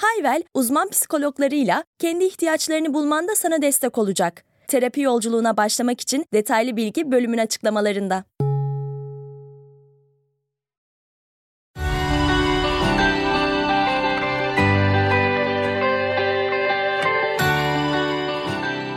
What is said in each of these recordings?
Hayvel, uzman psikologlarıyla kendi ihtiyaçlarını bulmanda sana destek olacak. Terapi yolculuğuna başlamak için detaylı bilgi bölümün açıklamalarında.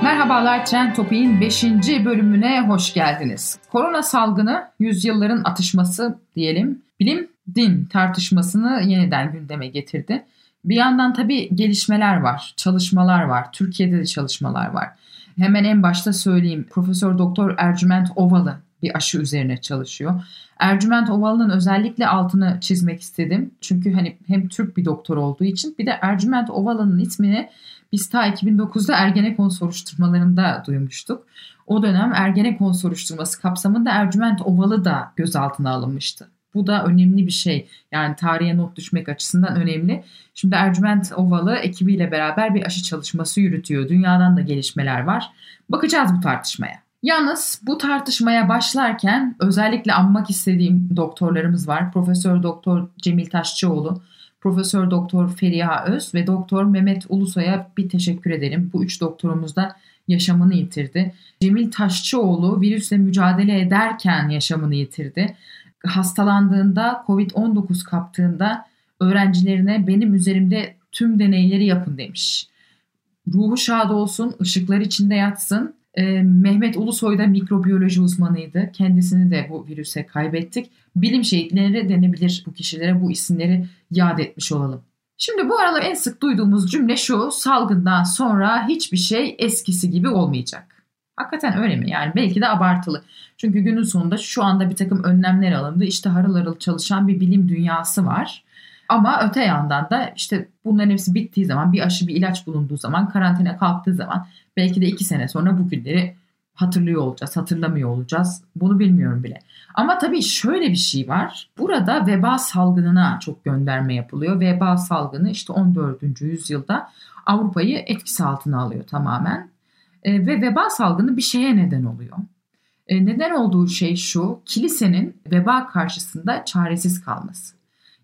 Merhabalar Trend Topik'in 5. bölümüne hoş geldiniz. Korona salgını yüzyılların atışması diyelim, bilim din tartışmasını yeniden gündeme getirdi. Bir yandan tabii gelişmeler var, çalışmalar var. Türkiye'de de çalışmalar var. Hemen en başta söyleyeyim. Profesör Doktor Ercüment Ovalı bir aşı üzerine çalışıyor. Ercüment Ovalı'nın özellikle altını çizmek istedim. Çünkü hani hem Türk bir doktor olduğu için bir de Ercüment Ovalı'nın ismini biz ta 2009'da Ergenekon soruşturmalarında duymuştuk. O dönem Ergenekon soruşturması kapsamında Ercüment Ovalı da gözaltına alınmıştı. Bu da önemli bir şey. Yani tarihe not düşmek açısından önemli. Şimdi Ercüment Ovalı ekibiyle beraber bir aşı çalışması yürütüyor. Dünyadan da gelişmeler var. Bakacağız bu tartışmaya. Yalnız bu tartışmaya başlarken özellikle anmak istediğim doktorlarımız var. Profesör Doktor Cemil Taşçıoğlu, Profesör Doktor Feriha Öz ve Doktor Mehmet Ulusoy'a bir teşekkür edelim. Bu üç doktorumuz da yaşamını yitirdi. Cemil Taşçıoğlu virüsle mücadele ederken yaşamını yitirdi hastalandığında COVID-19 kaptığında öğrencilerine benim üzerimde tüm deneyleri yapın demiş. Ruhu şad olsun, ışıklar içinde yatsın. Ee, Mehmet Ulusoy da mikrobiyoloji uzmanıydı. Kendisini de bu virüse kaybettik. Bilim şehitleri denebilir bu kişilere bu isimleri yad etmiş olalım. Şimdi bu aralar en sık duyduğumuz cümle şu salgından sonra hiçbir şey eskisi gibi olmayacak. Hakikaten öyle mi? Yani belki de abartılı. Çünkü günün sonunda şu anda bir takım önlemler alındı. İşte harıl harıl çalışan bir bilim dünyası var. Ama öte yandan da işte bunların hepsi bittiği zaman bir aşı bir ilaç bulunduğu zaman karantina kalktığı zaman belki de iki sene sonra bu günleri hatırlıyor olacağız, hatırlamıyor olacağız. Bunu bilmiyorum bile. Ama tabii şöyle bir şey var. Burada veba salgınına çok gönderme yapılıyor. Veba salgını işte 14. yüzyılda Avrupa'yı etkisi altına alıyor tamamen. E, ve veba salgını bir şeye neden oluyor. E, neden olduğu şey şu, kilisenin veba karşısında çaresiz kalması.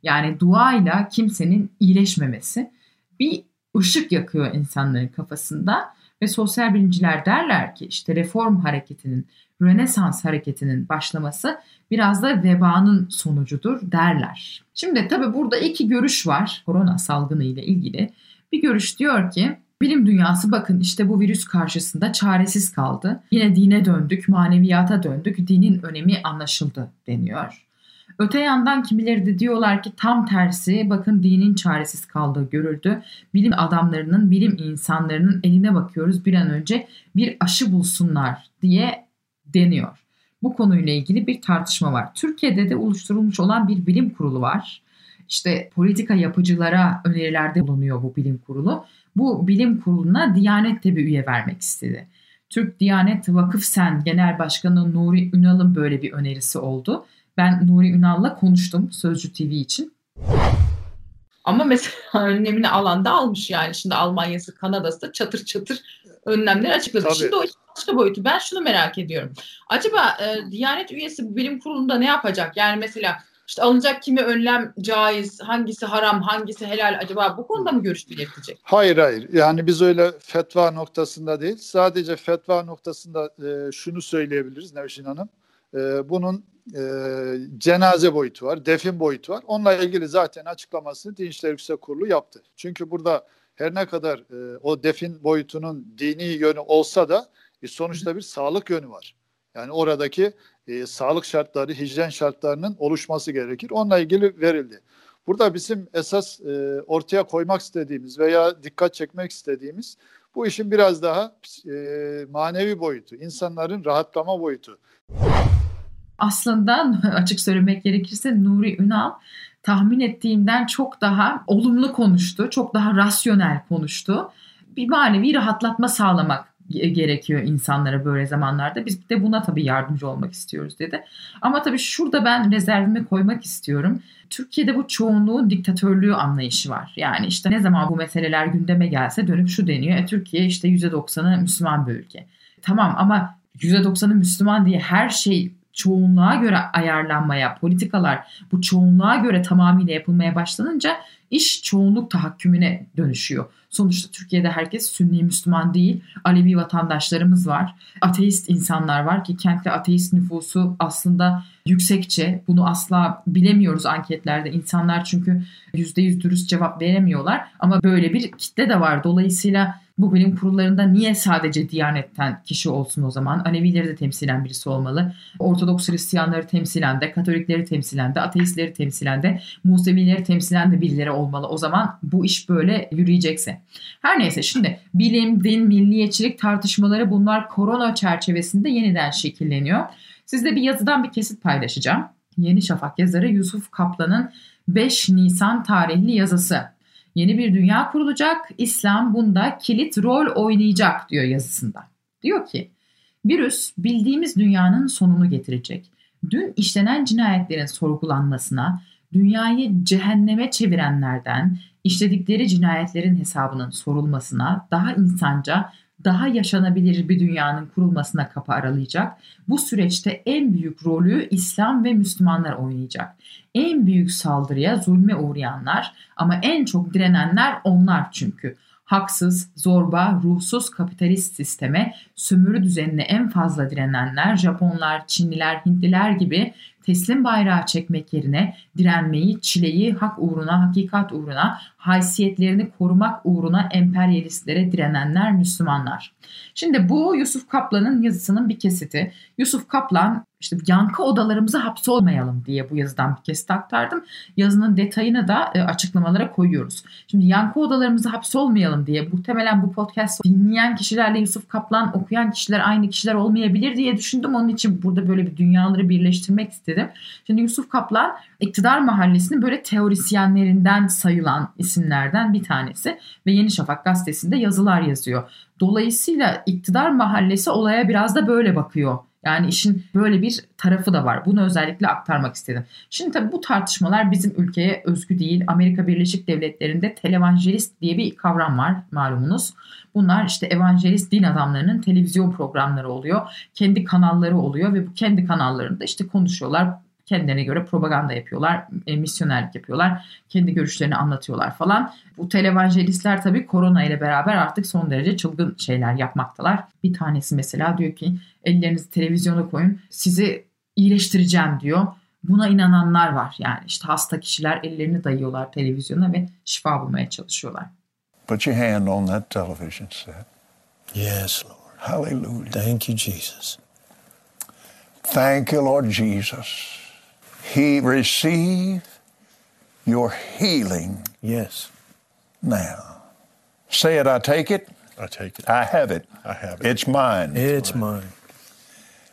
Yani duayla kimsenin iyileşmemesi bir ışık yakıyor insanların kafasında ve sosyal bilimciler derler ki işte reform hareketinin, Rönesans hareketinin başlaması biraz da vebanın sonucudur derler. Şimdi tabi burada iki görüş var korona salgını ile ilgili. Bir görüş diyor ki Bilim dünyası bakın işte bu virüs karşısında çaresiz kaldı. Yine dine döndük, maneviyata döndük, dinin önemi anlaşıldı deniyor. Öte yandan kimileri de diyorlar ki tam tersi bakın dinin çaresiz kaldığı görüldü. Bilim adamlarının, bilim insanlarının eline bakıyoruz bir an önce bir aşı bulsunlar diye deniyor. Bu konuyla ilgili bir tartışma var. Türkiye'de de oluşturulmuş olan bir bilim kurulu var. İşte politika yapıcılara önerilerde bulunuyor bu bilim kurulu bu bilim kuruluna Diyanet de bir üye vermek istedi. Türk Diyanet Vakıf Sen Genel Başkanı Nuri Ünal'ın böyle bir önerisi oldu. Ben Nuri Ünal'la konuştum Sözcü TV için. Ama mesela önlemini alanda almış yani. Şimdi Almanya'sı, Kanada'sı da çatır çatır önlemler açıkladı. Tabii. Şimdi o başka boyutu. Ben şunu merak ediyorum. Acaba e, Diyanet üyesi bilim kurulunda ne yapacak? Yani mesela işte alınacak kimi önlem caiz, hangisi haram, hangisi helal acaba bu konuda mı görüş belirtecek? Hayır hayır. Yani biz öyle fetva noktasında değil. Sadece fetva noktasında e, şunu söyleyebiliriz Nevşin Hanım. E, bunun e, cenaze boyutu var, defin boyutu var. Onunla ilgili zaten açıklamasını Din İşleri Yüksek Kurulu yaptı. Çünkü burada her ne kadar e, o defin boyutunun dini yönü olsa da e, sonuçta bir sağlık yönü var. Yani oradaki e, sağlık şartları, hijyen şartlarının oluşması gerekir. Onunla ilgili verildi. Burada bizim esas e, ortaya koymak istediğimiz veya dikkat çekmek istediğimiz bu işin biraz daha e, manevi boyutu, insanların rahatlama boyutu. Aslında açık söylemek gerekirse Nuri Ünal tahmin ettiğimden çok daha olumlu konuştu, çok daha rasyonel konuştu. Bir manevi rahatlatma sağlamak gerekiyor insanlara böyle zamanlarda. Biz de buna tabii yardımcı olmak istiyoruz dedi. Ama tabii şurada ben rezervimi koymak istiyorum. Türkiye'de bu çoğunluğun diktatörlüğü anlayışı var. Yani işte ne zaman bu meseleler gündeme gelse dönüp şu deniyor. E, Türkiye işte %90'ı Müslüman bir ülke. Tamam ama %90'ı Müslüman diye her şey çoğunluğa göre ayarlanmaya, politikalar bu çoğunluğa göre tamamıyla yapılmaya başlanınca iş çoğunluk tahakkümüne dönüşüyor. Sonuçta Türkiye'de herkes Sünni Müslüman değil. Alevi vatandaşlarımız var. Ateist insanlar var ki kentte ateist nüfusu aslında yüksekçe. Bunu asla bilemiyoruz anketlerde. İnsanlar çünkü %100 dürüst cevap veremiyorlar. Ama böyle bir kitle de var. Dolayısıyla bu bilim kurullarında niye sadece Diyanet'ten kişi olsun o zaman? Alevileri de temsilen birisi olmalı. Ortodoks Hristiyanları temsilen de, Katolikleri temsilen de, ateistleri temsilen de, Musevileri temsilen de birileri olmalı. O zaman bu iş böyle yürüyecekse. Her neyse şimdi bilim, din, milliyetçilik tartışmaları bunlar korona çerçevesinde yeniden şekilleniyor. Sizde bir yazıdan bir kesit paylaşacağım. Yeni Şafak yazarı Yusuf Kaplan'ın 5 Nisan tarihli yazısı. Yeni bir dünya kurulacak, İslam bunda kilit rol oynayacak diyor yazısında. Diyor ki, virüs bildiğimiz dünyanın sonunu getirecek. Dün işlenen cinayetlerin sorgulanmasına, dünyayı cehenneme çevirenlerden, işledikleri cinayetlerin hesabının sorulmasına, daha insanca, daha yaşanabilir bir dünyanın kurulmasına kapı aralayacak. Bu süreçte en büyük rolü İslam ve Müslümanlar oynayacak. En büyük saldırıya zulme uğrayanlar ama en çok direnenler onlar çünkü. Haksız, zorba, ruhsuz kapitalist sisteme, sömürü düzenine en fazla direnenler Japonlar, Çinliler, Hintliler gibi teslim bayrağı çekmek yerine direnmeyi, çileyi hak uğruna, hakikat uğruna, haysiyetlerini korumak uğruna emperyalistlere direnenler Müslümanlar. Şimdi bu Yusuf Kaplan'ın yazısının bir kesiti. Yusuf Kaplan işte yankı odalarımıza hapsolmayalım diye bu yazıdan bir kesit aktardım. Yazının detayını da e, açıklamalara koyuyoruz. Şimdi yankı odalarımıza hapsolmayalım diye muhtemelen bu podcast dinleyen kişilerle Yusuf Kaplan okuyan kişiler aynı kişiler olmayabilir diye düşündüm. Onun için burada böyle bir dünyaları birleştirmek istedim. Şimdi Yusuf Kaplan iktidar mahallesinin böyle teorisyenlerinden sayılan isimlerden bir tanesi ve Yeni Şafak gazetesinde yazılar yazıyor. Dolayısıyla iktidar mahallesi olaya biraz da böyle bakıyor. Yani işin böyle bir tarafı da var. Bunu özellikle aktarmak istedim. Şimdi tabii bu tartışmalar bizim ülkeye özgü değil. Amerika Birleşik Devletleri'nde televangelist diye bir kavram var malumunuz. Bunlar işte evangelist din adamlarının televizyon programları oluyor. Kendi kanalları oluyor ve bu kendi kanallarında işte konuşuyorlar kendilerine göre propaganda yapıyorlar, e, misyonerlik yapıyorlar, kendi görüşlerini anlatıyorlar falan. Bu televangelistler tabii korona ile beraber artık son derece çılgın şeyler yapmaktalar. Bir tanesi mesela diyor ki ellerinizi televizyona koyun sizi iyileştireceğim diyor. Buna inananlar var yani işte hasta kişiler ellerini dayıyorlar televizyona ve şifa bulmaya çalışıyorlar. Put your hand on that television set. Yes, Lord. Hallelujah. Thank you, Jesus. Thank you, Lord Jesus. He receive your healing Yes. now. Say it, I take it. I take it. I have it. I have it. It's mine. It's mine.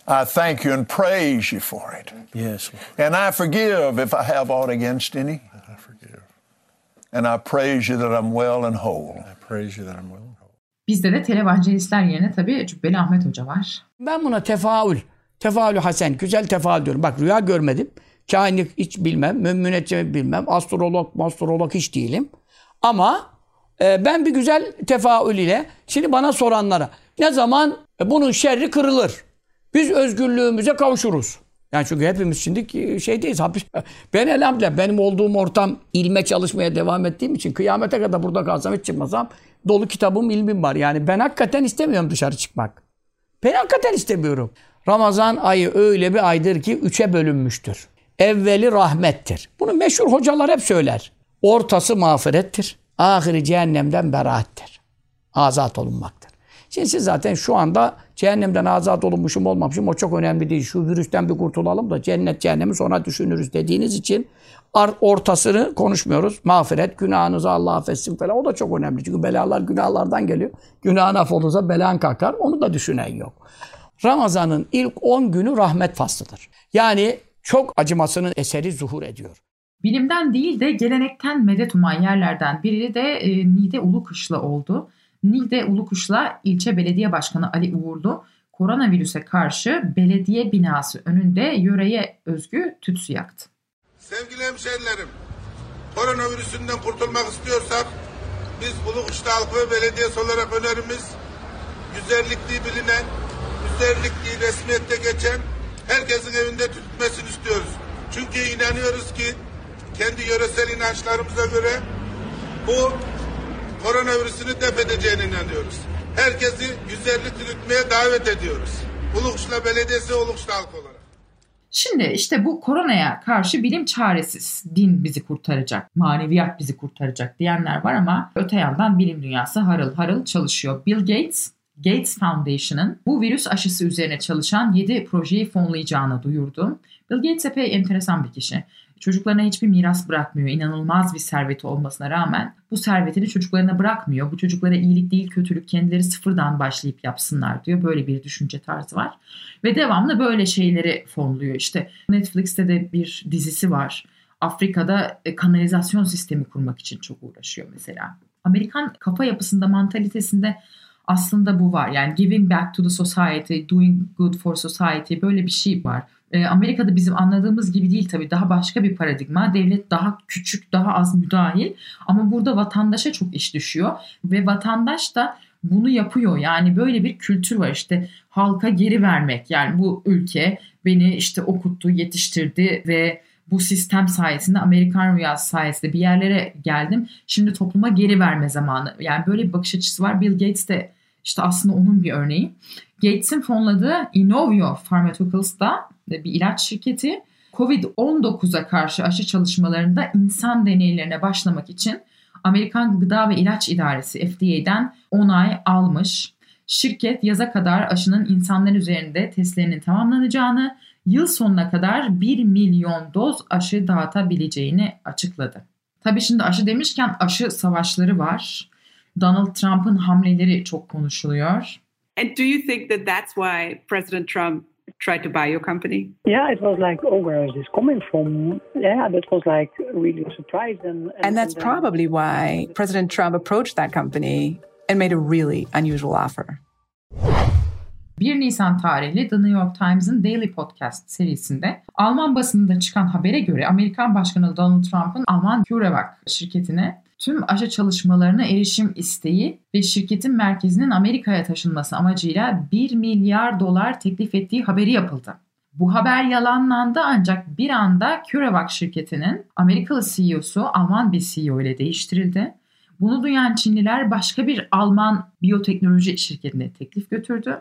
I thank you and praise you for it. Yes, Lord. And I forgive if I have aught against any. I forgive. And I praise you that I'm well and whole. I praise you that I'm well and whole. Bizde de televangelistler yerine tabii Cübbeli Ahmet Hoca var. Ben buna tefaül, tefaülü hasen, güzel tefaül diyorum. Bak rüya görmedim. Kainlik hiç bilmem, müminetçe bilmem, astrolog, astrolog hiç değilim. Ama e, ben bir güzel tefaül ile, şimdi bana soranlara, ne zaman e, bunun şerri kırılır? Biz özgürlüğümüze kavuşuruz. Yani çünkü hepimiz şimdi şeydeyiz, hapis. Ben elhamdülillah benim olduğum ortam ilme çalışmaya devam ettiğim için kıyamete kadar burada kalsam hiç çıkmasam dolu kitabım, ilmim var. Yani ben hakikaten istemiyorum dışarı çıkmak. Ben hakikaten istemiyorum. Ramazan ayı öyle bir aydır ki üçe bölünmüştür. Evveli rahmettir. Bunu meşhur hocalar hep söyler. Ortası mağfirettir. Ahiri cehennemden beraattir. Azat olunmaktır. Şimdi siz zaten şu anda cehennemden azat olunmuşum olmamışım o çok önemli değil. Şu virüsten bir kurtulalım da cennet cehennemi sonra düşünürüz dediğiniz için ortasını konuşmuyoruz. Mağfiret, günahınızı Allah affetsin falan. O da çok önemli. Çünkü belalar günahlardan geliyor. Günahın affolursa belan kalkar. Onu da düşünen yok. Ramazan'ın ilk 10 günü rahmet faslıdır. Yani çok acımasının eseri zuhur ediyor. Bilimden değil de gelenekten medet uman yerlerden biri de e, Nide Ulukışla oldu. Niğde Ulukuş'la ilçe belediye başkanı Ali Uğurlu koronavirüse karşı belediye binası önünde yöreye özgü tütsü yaktı. Sevgili hemşehrilerim, koronavirüsünden kurtulmak istiyorsak biz Ulukuş'ta halkı belediyesi olarak önerimiz güzellikliği bilinen, güzellikliği resmiyette geçen herkesin evinde tütmesini istiyoruz. Çünkü inanıyoruz ki kendi yöresel inançlarımıza göre bu koronavirüsünü def edeceğine inanıyoruz. Herkesi güzellik yürütmeye davet ediyoruz. Ulukuş'la belediyesi Ulukuş'ta halkı olarak. Şimdi işte bu koronaya karşı bilim çaresiz. Din bizi kurtaracak, maneviyat bizi kurtaracak diyenler var ama öte yandan bilim dünyası harıl harıl çalışıyor. Bill Gates, Gates Foundation'ın bu virüs aşısı üzerine çalışan 7 projeyi fonlayacağını duyurdu. Bill Gates epey enteresan bir kişi. Çocuklarına hiçbir miras bırakmıyor. İnanılmaz bir serveti olmasına rağmen bu servetini çocuklarına bırakmıyor. Bu çocuklara iyilik değil kötülük kendileri sıfırdan başlayıp yapsınlar diyor. Böyle bir düşünce tarzı var. Ve devamlı böyle şeyleri fonluyor. İşte Netflix'te de bir dizisi var. Afrika'da e, kanalizasyon sistemi kurmak için çok uğraşıyor mesela. Amerikan kafa yapısında, mantalitesinde aslında bu var. Yani giving back to the society, doing good for society böyle bir şey var. E, Amerika'da bizim anladığımız gibi değil tabii daha başka bir paradigma. Devlet daha küçük, daha az müdahil ama burada vatandaşa çok iş düşüyor ve vatandaş da bunu yapıyor. Yani böyle bir kültür var işte halka geri vermek. Yani bu ülke beni işte okuttu, yetiştirdi ve bu sistem sayesinde Amerikan rüyası sayesinde bir yerlere geldim. Şimdi topluma geri verme zamanı. Yani böyle bir bakış açısı var. Bill Gates de işte aslında onun bir örneği. Gates'in fonladığı Inovio Pharmaceuticals da bir ilaç şirketi COVID-19'a karşı aşı çalışmalarında insan deneylerine başlamak için Amerikan Gıda ve İlaç İdaresi FDA'den onay almış. Şirket yaza kadar aşının insanlar üzerinde testlerinin tamamlanacağını, yıl sonuna kadar 1 milyon doz aşı dağıtabileceğini açıkladı. Tabii şimdi aşı demişken aşı savaşları var. Donald Trump'ın hamleleri çok konuşuluyor. And do you think that that's why President Trump tried to buy your company? Yeah, it was like, oh, where is this coming from? Yeah, that was like really a surprise. And, and, and that's and probably why President Trump approached that company and made a really unusual offer. 1 Nisan tarihli The New York Times'ın Daily Podcast serisinde Alman basınında çıkan habere göre Amerikan Başkanı Donald Trump'ın Alman CureVac şirketine tüm aşı çalışmalarına erişim isteği ve şirketin merkezinin Amerika'ya taşınması amacıyla 1 milyar dolar teklif ettiği haberi yapıldı. Bu haber yalanlandı ancak bir anda CureVac şirketinin Amerikalı CEO'su Alman bir CEO ile değiştirildi. Bunu duyan Çinliler başka bir Alman biyoteknoloji şirketine teklif götürdü.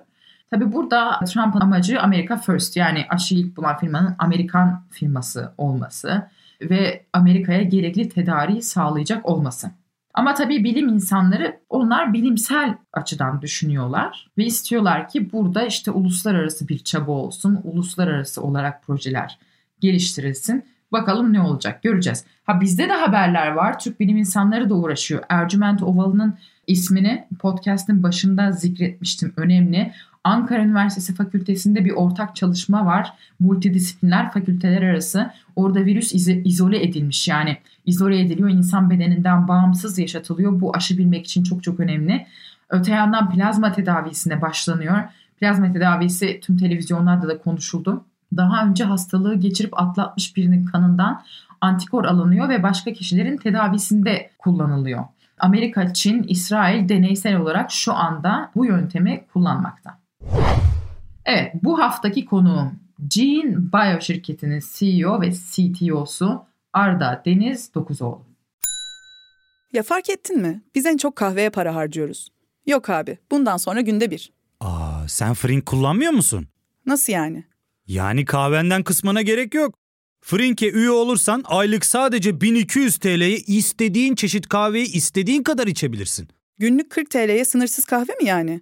Tabi burada Trump'ın amacı Amerika First yani aşı ilk bulan firmanın Amerikan firması olması ve Amerika'ya gerekli tedariği sağlayacak olması. Ama tabii bilim insanları onlar bilimsel açıdan düşünüyorlar ve istiyorlar ki burada işte uluslararası bir çaba olsun, uluslararası olarak projeler geliştirilsin. Bakalım ne olacak göreceğiz. Ha bizde de haberler var. Türk bilim insanları da uğraşıyor. Ercüment Ovalı'nın ismini podcast'ın başında zikretmiştim. Önemli. Ankara Üniversitesi Fakültesi'nde bir ortak çalışma var. Multidisipliner fakülteler arası. Orada virüs izole edilmiş yani izole ediliyor. insan bedeninden bağımsız yaşatılıyor. Bu aşı bilmek için çok çok önemli. Öte yandan plazma tedavisine başlanıyor. Plazma tedavisi tüm televizyonlarda da konuşuldu. Daha önce hastalığı geçirip atlatmış birinin kanından antikor alınıyor ve başka kişilerin tedavisinde kullanılıyor. Amerika, Çin, İsrail deneysel olarak şu anda bu yöntemi kullanmakta. Evet bu haftaki konuğum Gene Bio şirketinin CEO ve CTO'su Arda Deniz Dokuzoğlu. Ya fark ettin mi? Biz en çok kahveye para harcıyoruz. Yok abi bundan sonra günde bir. Aa sen Frink kullanmıyor musun? Nasıl yani? Yani kahvenden kısmına gerek yok. Frink'e üye olursan aylık sadece 1200 TL'ye istediğin çeşit kahveyi istediğin kadar içebilirsin. Günlük 40 TL'ye sınırsız kahve mi yani?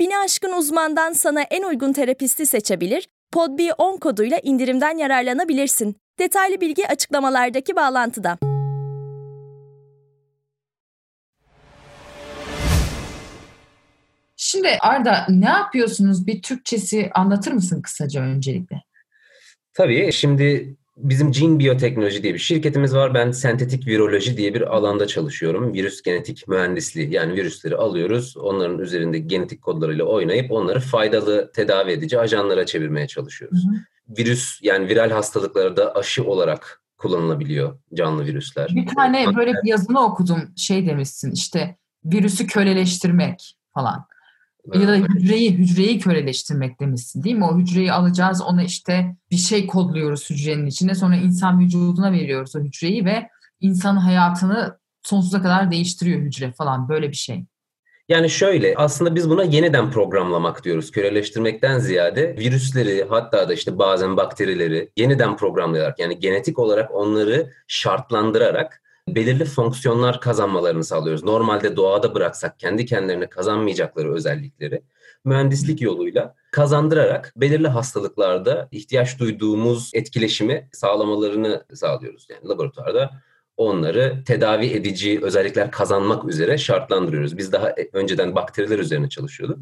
Bini aşkın uzmandan sana en uygun terapisti seçebilir, podb10 koduyla indirimden yararlanabilirsin. Detaylı bilgi açıklamalardaki bağlantıda. Şimdi Arda ne yapıyorsunuz? Bir Türkçesi anlatır mısın kısaca öncelikle? Tabii. Şimdi bizim Gene Biyoteknoloji diye bir şirketimiz var. Ben sentetik viroloji diye bir alanda çalışıyorum. Virüs genetik mühendisliği yani virüsleri alıyoruz. Onların üzerinde genetik kodlarıyla oynayıp onları faydalı tedavi edici ajanlara çevirmeye çalışıyoruz. Hı hı. Virüs yani viral hastalıklarda aşı olarak kullanılabiliyor canlı virüsler. Bir tane böyle bir yazını okudum şey demişsin işte virüsü köleleştirmek falan. Ya da hücreyi hücreyi köleleştirmek demişsin değil mi? O hücreyi alacağız ona işte bir şey kodluyoruz hücrenin içine sonra insan vücuduna veriyoruz o hücreyi ve insan hayatını sonsuza kadar değiştiriyor hücre falan böyle bir şey. Yani şöyle aslında biz buna yeniden programlamak diyoruz. Köleleştirmekten ziyade virüsleri hatta da işte bazen bakterileri yeniden programlayarak yani genetik olarak onları şartlandırarak belirli fonksiyonlar kazanmalarını sağlıyoruz. Normalde doğada bıraksak kendi kendilerine kazanmayacakları özellikleri mühendislik yoluyla kazandırarak belirli hastalıklarda ihtiyaç duyduğumuz etkileşimi sağlamalarını sağlıyoruz. Yani laboratuvarda onları tedavi edici özellikler kazanmak üzere şartlandırıyoruz. Biz daha önceden bakteriler üzerine çalışıyorduk.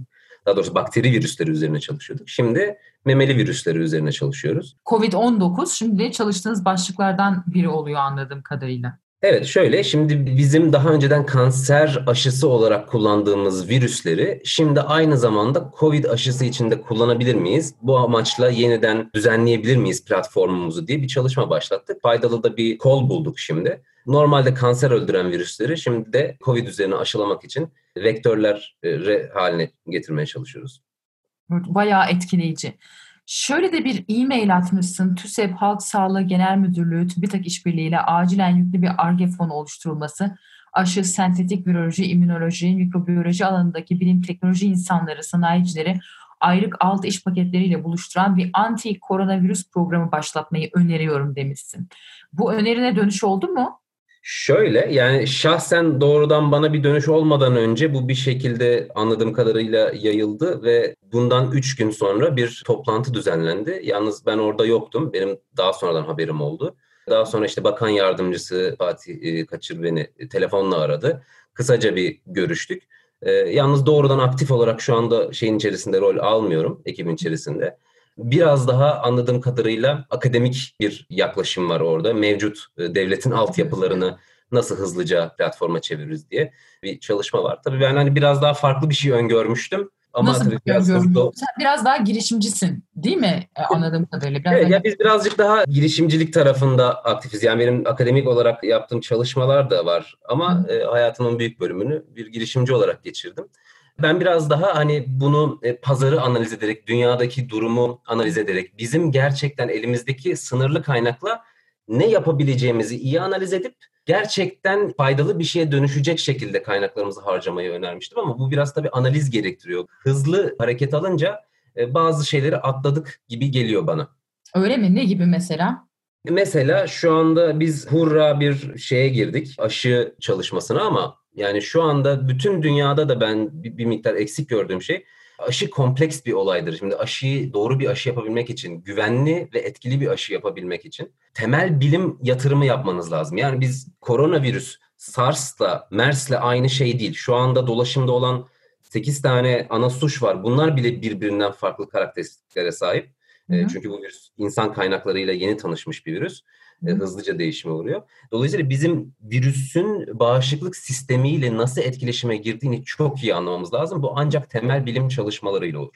Daha doğrusu bakteri virüsleri üzerine çalışıyorduk. Şimdi memeli virüsleri üzerine çalışıyoruz. Covid-19 şimdi çalıştığınız başlıklardan biri oluyor anladığım kadarıyla. Evet şöyle şimdi bizim daha önceden kanser aşısı olarak kullandığımız virüsleri şimdi aynı zamanda Covid aşısı için de kullanabilir miyiz? Bu amaçla yeniden düzenleyebilir miyiz platformumuzu diye bir çalışma başlattık. Faydalı da bir kol bulduk şimdi. Normalde kanser öldüren virüsleri şimdi de Covid üzerine aşılamak için vektörler haline getirmeye çalışıyoruz. Bayağı etkileyici. Şöyle de bir e-mail atmışsın. TÜSEP Halk Sağlığı Genel Müdürlüğü TÜBİTAK işbirliğiyle acilen yüklü bir ARGE fonu oluşturulması, aşı, sentetik viroloji, immünoloji, mikrobiyoloji alanındaki bilim teknoloji insanları, sanayicileri ayrık alt iş paketleriyle buluşturan bir anti koronavirüs programı başlatmayı öneriyorum demişsin. Bu önerine dönüş oldu mu? Şöyle yani şahsen doğrudan bana bir dönüş olmadan önce bu bir şekilde anladığım kadarıyla yayıldı ve bundan 3 gün sonra bir toplantı düzenlendi. Yalnız ben orada yoktum. Benim daha sonradan haberim oldu. Daha sonra işte bakan yardımcısı Fatih e, Kaçır beni telefonla aradı. Kısaca bir görüştük. E, yalnız doğrudan aktif olarak şu anda şeyin içerisinde rol almıyorum ekibin içerisinde. Biraz daha anladığım kadarıyla akademik bir yaklaşım var orada. Mevcut e, devletin altyapılarını nasıl hızlıca platforma çeviririz diye bir çalışma var. Tabii ben hani biraz daha farklı bir şey öngörmüştüm. Ama Nasıl tabii biraz, hızlı... Sen biraz daha girişimcisin değil mi e, anladığım kadarıyla? Biraz evet, daha... ya biz birazcık daha girişimcilik tarafında aktifiz. Yani benim akademik olarak yaptığım çalışmalar da var. Ama e, hayatımın büyük bölümünü bir girişimci olarak geçirdim. Ben biraz daha hani bunu e, pazarı analiz ederek, dünyadaki durumu analiz ederek, bizim gerçekten elimizdeki sınırlı kaynakla ne yapabileceğimizi iyi analiz edip gerçekten faydalı bir şeye dönüşecek şekilde kaynaklarımızı harcamayı önermiştim ama bu biraz tabii analiz gerektiriyor. Hızlı hareket alınca e, bazı şeyleri atladık gibi geliyor bana. Öyle mi? Ne gibi mesela? Mesela şu anda biz hurra bir şeye girdik, aşı çalışmasına ama yani şu anda bütün dünyada da ben bir, bir miktar eksik gördüğüm şey aşı kompleks bir olaydır. Şimdi aşıyı doğru bir aşı yapabilmek için, güvenli ve etkili bir aşı yapabilmek için temel bilim yatırımı yapmanız lazım. Yani biz koronavirüs SARS'la, MERS'le aynı şey değil. Şu anda dolaşımda olan 8 tane ana suç var. Bunlar bile birbirinden farklı karakteristiklere sahip. Hı. Çünkü bu virüs insan kaynaklarıyla yeni tanışmış bir virüs e, hızlıca değişime uğruyor. Dolayısıyla bizim virüsün bağışıklık sistemiyle nasıl etkileşime girdiğini çok iyi anlamamız lazım. Bu ancak temel bilim çalışmalarıyla olur.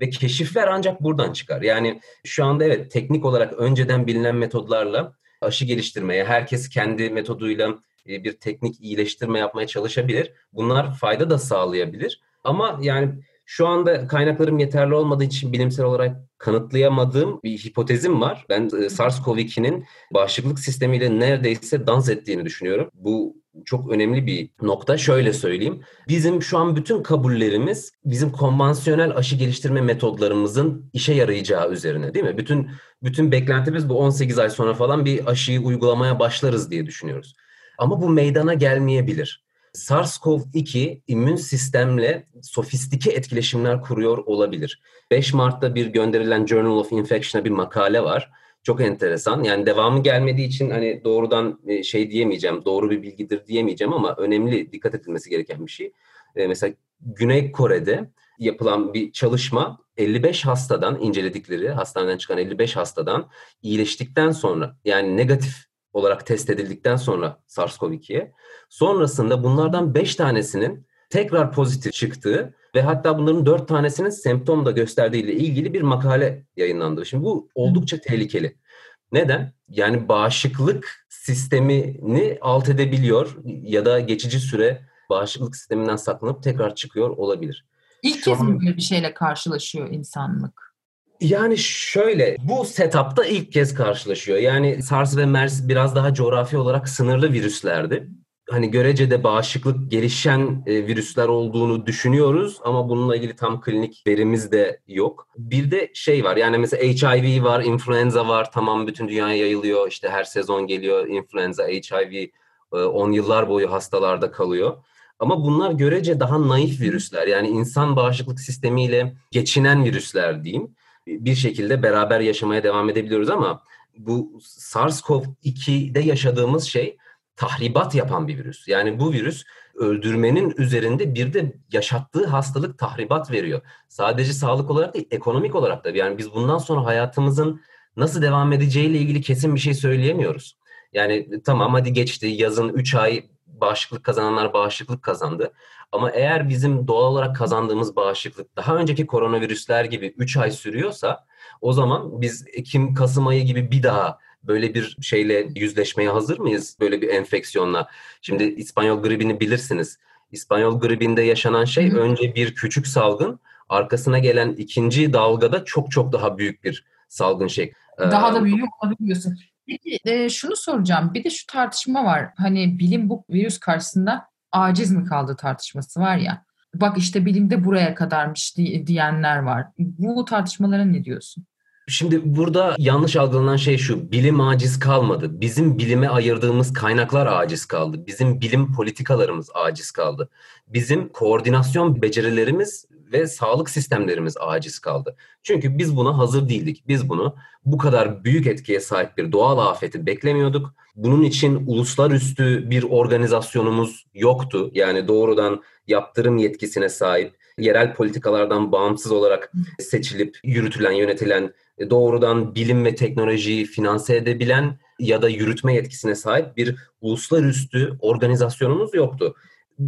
Ve keşifler ancak buradan çıkar. Yani şu anda evet teknik olarak önceden bilinen metodlarla aşı geliştirmeye, herkes kendi metoduyla e, bir teknik iyileştirme yapmaya çalışabilir. Bunlar fayda da sağlayabilir. Ama yani şu anda kaynaklarım yeterli olmadığı için bilimsel olarak kanıtlayamadığım bir hipotezim var. Ben e, SARS-CoV-2'nin bağışıklık sistemiyle neredeyse dans ettiğini düşünüyorum. Bu çok önemli bir nokta. Şöyle söyleyeyim. Bizim şu an bütün kabullerimiz bizim konvansiyonel aşı geliştirme metodlarımızın işe yarayacağı üzerine değil mi? Bütün bütün beklentimiz bu 18 ay sonra falan bir aşıyı uygulamaya başlarız diye düşünüyoruz. Ama bu meydana gelmeyebilir. SARS-CoV-2 immün sistemle sofistike etkileşimler kuruyor olabilir. 5 Mart'ta bir gönderilen Journal of Infection'a bir makale var. Çok enteresan. Yani devamı gelmediği için hani doğrudan e, şey diyemeyeceğim, doğru bir bilgidir diyemeyeceğim ama önemli, dikkat edilmesi gereken bir şey. E, mesela Güney Kore'de yapılan bir çalışma 55 hastadan inceledikleri hastaneden çıkan 55 hastadan iyileştikten sonra yani negatif olarak test edildikten sonra SARS-CoV-2'ye sonrasında bunlardan 5 tanesinin tekrar pozitif çıktığı ve hatta bunların 4 tanesinin semptom da gösterdiği ile ilgili bir makale yayınlandı. Şimdi bu oldukça tehlikeli. Neden? Yani bağışıklık sistemini alt edebiliyor ya da geçici süre bağışıklık sisteminden saklanıp tekrar çıkıyor olabilir. İlk kez mi böyle bir şeyle karşılaşıyor insanlık? Yani şöyle, bu setupta ilk kez karşılaşıyor. Yani SARS ve MERS biraz daha coğrafi olarak sınırlı virüslerdi. Hani görecede bağışıklık gelişen e, virüsler olduğunu düşünüyoruz ama bununla ilgili tam klinik verimiz de yok. Bir de şey var yani mesela HIV var, influenza var tamam bütün dünyaya yayılıyor işte her sezon geliyor influenza, HIV 10 e, yıllar boyu hastalarda kalıyor. Ama bunlar görece daha naif virüsler. Yani insan bağışıklık sistemiyle geçinen virüsler diyeyim. Bir şekilde beraber yaşamaya devam edebiliyoruz ama bu SARS-CoV-2'de yaşadığımız şey tahribat yapan bir virüs. Yani bu virüs öldürmenin üzerinde bir de yaşattığı hastalık tahribat veriyor. Sadece sağlık olarak değil, ekonomik olarak da. Yani biz bundan sonra hayatımızın nasıl devam edeceğiyle ilgili kesin bir şey söyleyemiyoruz. Yani tamam hadi geçti yazın 3 ay bağışıklık kazananlar bağışıklık kazandı. Ama eğer bizim doğal olarak kazandığımız bağışıklık daha önceki koronavirüsler gibi 3 ay sürüyorsa o zaman biz Ekim, Kasım ayı gibi bir daha böyle bir şeyle yüzleşmeye hazır mıyız? Böyle bir enfeksiyonla. Şimdi İspanyol gribini bilirsiniz. İspanyol gribinde yaşanan şey önce bir küçük salgın, arkasına gelen ikinci dalgada çok çok daha büyük bir salgın şey. Daha da büyüyor olabiliyorsun. Peki e, şunu soracağım. Bir de şu tartışma var. Hani bilim bu virüs karşısında aciz mi kaldı tartışması var ya. Bak işte bilimde buraya kadarmış diyenler var. Bu tartışmalara ne diyorsun? Şimdi burada yanlış algılanan şey şu. Bilim aciz kalmadı. Bizim bilime ayırdığımız kaynaklar aciz kaldı. Bizim bilim politikalarımız aciz kaldı. Bizim koordinasyon becerilerimiz ve sağlık sistemlerimiz aciz kaldı. Çünkü biz buna hazır değildik. Biz bunu bu kadar büyük etkiye sahip bir doğal afeti beklemiyorduk. Bunun için uluslararası bir organizasyonumuz yoktu. Yani doğrudan yaptırım yetkisine sahip, yerel politikalardan bağımsız olarak seçilip yürütülen, yönetilen, doğrudan bilim ve teknolojiyi finanse edebilen ya da yürütme yetkisine sahip bir uluslararası organizasyonumuz yoktu.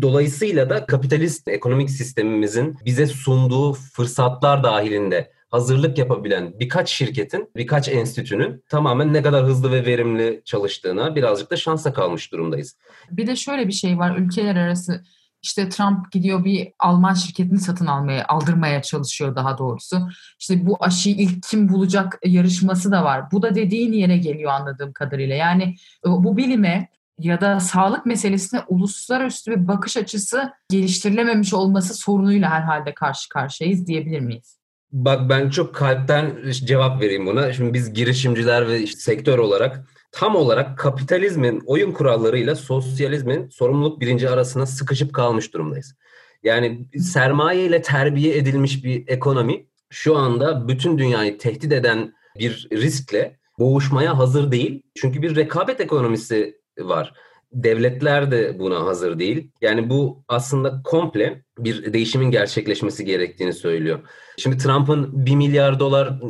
Dolayısıyla da kapitalist ekonomik sistemimizin bize sunduğu fırsatlar dahilinde hazırlık yapabilen birkaç şirketin, birkaç enstitünün tamamen ne kadar hızlı ve verimli çalıştığına birazcık da şansa kalmış durumdayız. Bir de şöyle bir şey var ülkeler arası işte Trump gidiyor bir Alman şirketini satın almaya, aldırmaya çalışıyor daha doğrusu. İşte bu aşıyı ilk kim bulacak yarışması da var. Bu da dediğin yere geliyor anladığım kadarıyla. Yani e, bu bilime ya da sağlık meselesine uluslararası bir bakış açısı geliştirilememiş olması sorunuyla herhalde karşı karşıyayız diyebilir miyiz? Bak ben çok kalpten cevap vereyim buna. Şimdi biz girişimciler ve işte sektör olarak tam olarak kapitalizmin oyun kurallarıyla sosyalizmin sorumluluk birinci arasına sıkışıp kalmış durumdayız. Yani sermaye ile terbiye edilmiş bir ekonomi şu anda bütün dünyayı tehdit eden bir riskle boğuşmaya hazır değil. Çünkü bir rekabet ekonomisi var. Devletler de buna hazır değil. Yani bu aslında komple bir değişimin gerçekleşmesi gerektiğini söylüyor. Şimdi Trump'ın 1 milyar dolar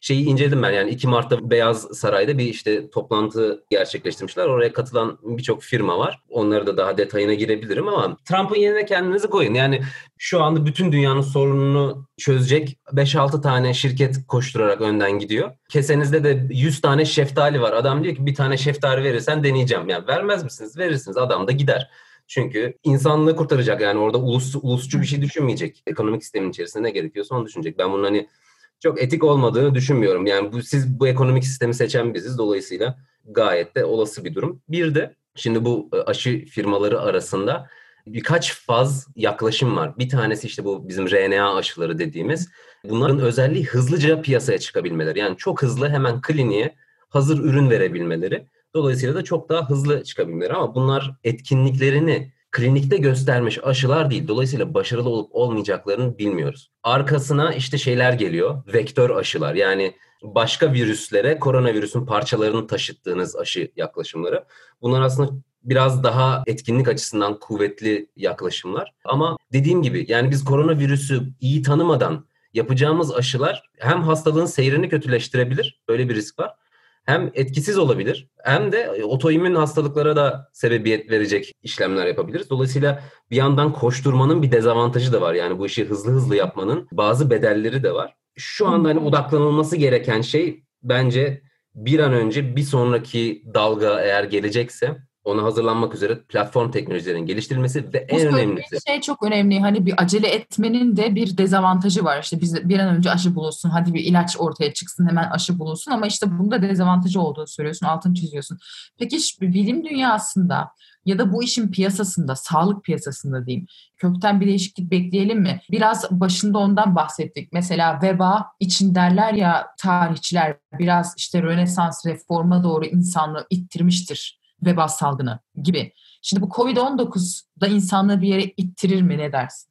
şeyi inceledim ben yani 2 Mart'ta Beyaz Saray'da bir işte toplantı gerçekleştirmişler. Oraya katılan birçok firma var. Onları da daha detayına girebilirim ama Trump'ın yerine kendinizi koyun. Yani şu anda bütün dünyanın sorununu çözecek 5-6 tane şirket koşturarak önden gidiyor. Kesenizde de 100 tane şeftali var. Adam diyor ki bir tane şeftali verirsen deneyeceğim. Yani vermez misiniz? Verirsiniz. Adam da gider. Çünkü insanlığı kurtaracak yani orada ulus, ulusçu bir şey düşünmeyecek. Ekonomik sistemin içerisinde ne gerekiyorsa onu düşünecek. Ben bunun hani çok etik olmadığını düşünmüyorum. Yani bu siz bu ekonomik sistemi seçen biziz. Dolayısıyla gayet de olası bir durum. Bir de şimdi bu e, aşı firmaları arasında birkaç faz yaklaşım var. Bir tanesi işte bu bizim RNA aşıları dediğimiz. Bunların özelliği hızlıca piyasaya çıkabilmeleri. Yani çok hızlı hemen kliniğe hazır ürün verebilmeleri. Dolayısıyla da çok daha hızlı çıkabilmeleri ama bunlar etkinliklerini klinikte göstermiş aşılar değil. Dolayısıyla başarılı olup olmayacaklarını bilmiyoruz. Arkasına işte şeyler geliyor. Vektör aşılar yani başka virüslere koronavirüsün parçalarını taşıttığınız aşı yaklaşımları. Bunlar aslında biraz daha etkinlik açısından kuvvetli yaklaşımlar. Ama dediğim gibi yani biz koronavirüsü iyi tanımadan yapacağımız aşılar hem hastalığın seyrini kötüleştirebilir. Böyle bir risk var. Hem etkisiz olabilir hem de otoimmün hastalıklara da sebebiyet verecek işlemler yapabiliriz. Dolayısıyla bir yandan koşturmanın bir dezavantajı da var. Yani bu işi hızlı hızlı yapmanın bazı bedelleri de var. Şu anda hani odaklanılması gereken şey bence bir an önce bir sonraki dalga eğer gelecekse ona hazırlanmak üzere platform teknolojilerin geliştirilmesi ve en önemlisi. şey çok önemli. Hani bir acele etmenin de bir dezavantajı var. İşte biz bir an önce aşı bulunsun. Hadi bir ilaç ortaya çıksın hemen aşı bulunsun ama işte bunda dezavantajı olduğunu söylüyorsun. Altını çiziyorsun. Peki bilim dünyasında ya da bu işin piyasasında, sağlık piyasasında diyeyim. Kökten bir değişiklik bekleyelim mi? Biraz başında ondan bahsettik. Mesela veba için derler ya tarihçiler biraz işte Rönesans reforma doğru insanlığı ittirmiştir veba salgını gibi. Şimdi bu Covid-19 da insanlığı bir yere ittirir mi ne dersin?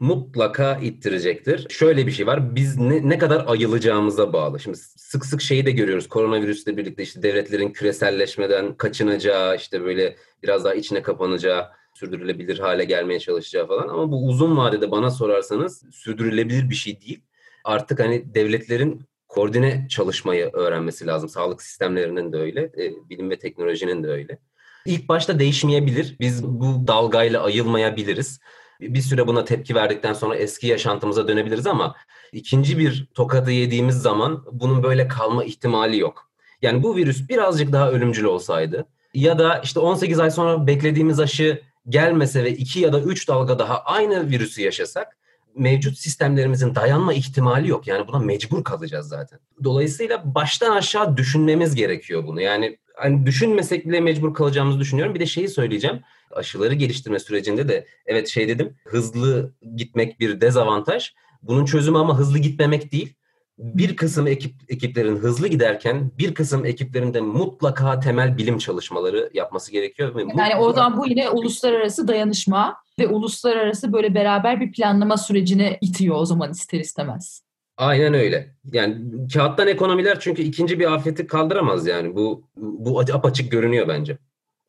mutlaka ittirecektir. Şöyle bir şey var. Biz ne, ne kadar ayılacağımıza bağlı. Şimdi sık sık şeyi de görüyoruz. Koronavirüsle birlikte işte devletlerin küreselleşmeden kaçınacağı, işte böyle biraz daha içine kapanacağı, sürdürülebilir hale gelmeye çalışacağı falan. Ama bu uzun vadede bana sorarsanız sürdürülebilir bir şey değil. Artık hani devletlerin koordine çalışmayı öğrenmesi lazım. Sağlık sistemlerinin de öyle, e, bilim ve teknolojinin de öyle. İlk başta değişmeyebilir. Biz bu dalgayla ayılmayabiliriz. Bir süre buna tepki verdikten sonra eski yaşantımıza dönebiliriz ama ikinci bir tokadı yediğimiz zaman bunun böyle kalma ihtimali yok. Yani bu virüs birazcık daha ölümcül olsaydı ya da işte 18 ay sonra beklediğimiz aşı gelmese ve 2 ya da 3 dalga daha aynı virüsü yaşasak mevcut sistemlerimizin dayanma ihtimali yok. Yani buna mecbur kalacağız zaten. Dolayısıyla baştan aşağı düşünmemiz gerekiyor bunu. Yani hani düşünmesek bile mecbur kalacağımızı düşünüyorum. Bir de şeyi söyleyeceğim. Aşıları geliştirme sürecinde de evet şey dedim hızlı gitmek bir dezavantaj. Bunun çözümü ama hızlı gitmemek değil. Bir kısım ekip ekiplerin hızlı giderken bir kısım ekiplerin de mutlaka temel bilim çalışmaları yapması gerekiyor. Ve yani mutlaka... o zaman bu yine uluslararası dayanışma ve uluslararası böyle beraber bir planlama sürecine itiyor o zaman ister istemez. Aynen öyle. Yani kağıttan ekonomiler çünkü ikinci bir afeti kaldıramaz yani. Bu bu apaçık görünüyor bence.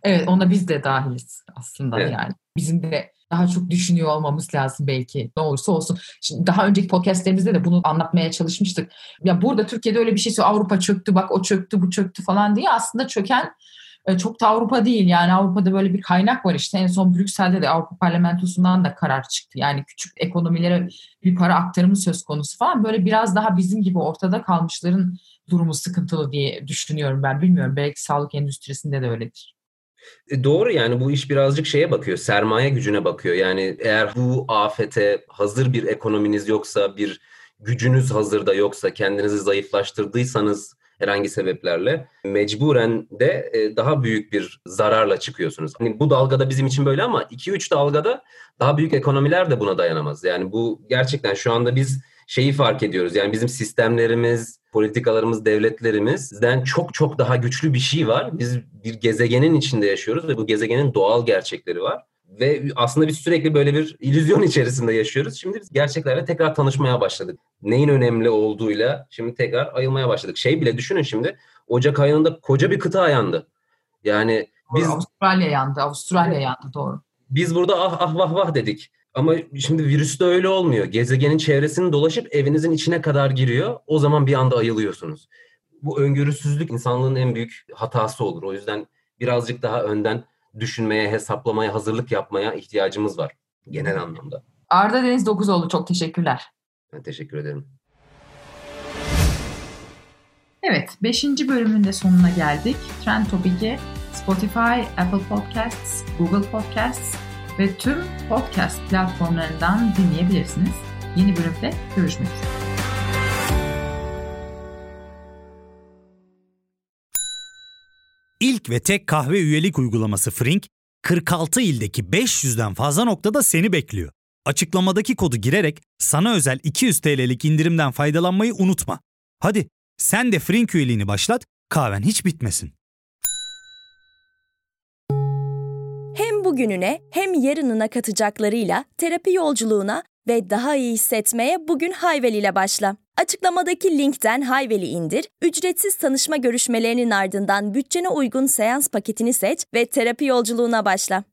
Evet ona biz de dahiliz aslında evet. yani. Bizim de daha çok düşünüyor olmamız lazım belki. Ne olursa olsun. Şimdi daha önceki podcastlerimizde de bunu anlatmaya çalışmıştık. Ya burada Türkiye'de öyle bir şey Avrupa çöktü bak o çöktü bu çöktü falan diye aslında çöken e, çok da Avrupa değil. Yani Avrupa'da böyle bir kaynak var işte. En son Brüksel'de de Avrupa Parlamentosu'ndan da karar çıktı. Yani küçük ekonomilere bir para aktarımı söz konusu falan. Böyle biraz daha bizim gibi ortada kalmışların durumu sıkıntılı diye düşünüyorum ben. Bilmiyorum belki sağlık endüstrisinde de öyledir. E doğru yani bu iş birazcık şeye bakıyor, sermaye gücüne bakıyor. Yani eğer bu afete hazır bir ekonominiz yoksa, bir gücünüz hazırda yoksa, kendinizi zayıflaştırdıysanız herhangi sebeplerle mecburen de e, daha büyük bir zararla çıkıyorsunuz. Hani bu dalgada bizim için böyle ama 2-3 dalgada daha büyük ekonomiler de buna dayanamaz. Yani bu gerçekten şu anda biz şeyi fark ediyoruz. Yani bizim sistemlerimiz, politikalarımız, devletlerimizden çok çok daha güçlü bir şey var. Biz bir gezegenin içinde yaşıyoruz ve bu gezegenin doğal gerçekleri var. Ve aslında biz sürekli böyle bir illüzyon içerisinde yaşıyoruz. Şimdi biz gerçeklerle tekrar tanışmaya başladık. Neyin önemli olduğuyla şimdi tekrar ayılmaya başladık. Şey bile düşünün şimdi Ocak ayında koca bir kıta yandı. Yani biz... Avustralya yandı, Avustralya yandı doğru. Biz burada ah ah vah vah dedik. Ama şimdi virüste öyle olmuyor. Gezegenin çevresini dolaşıp evinizin içine kadar giriyor. O zaman bir anda ayılıyorsunuz. Bu öngörüsüzlük insanlığın en büyük hatası olur. O yüzden birazcık daha önden düşünmeye, hesaplamaya, hazırlık yapmaya ihtiyacımız var genel anlamda. Arda Deniz Dokuzoğlu çok teşekkürler. Ben teşekkür ederim. Evet, 5. bölümün de sonuna geldik. Trend Topik'i Spotify, Apple Podcasts, Google Podcasts ve tüm podcast platformlarından dinleyebilirsiniz. Yeni bölümde görüşmek üzere. İlk ve tek kahve üyelik uygulaması Frink, 46 ildeki 500'den fazla noktada seni bekliyor. Açıklamadaki kodu girerek sana özel 200 TL'lik indirimden faydalanmayı unutma. Hadi sen de Frink üyeliğini başlat, kahven hiç bitmesin. Bugününe hem yarınına katacaklarıyla terapi yolculuğuna ve daha iyi hissetmeye bugün Hayvel ile başla. Açıklamadaki linkten Hayvel'i indir, ücretsiz tanışma görüşmelerinin ardından bütçene uygun seans paketini seç ve terapi yolculuğuna başla.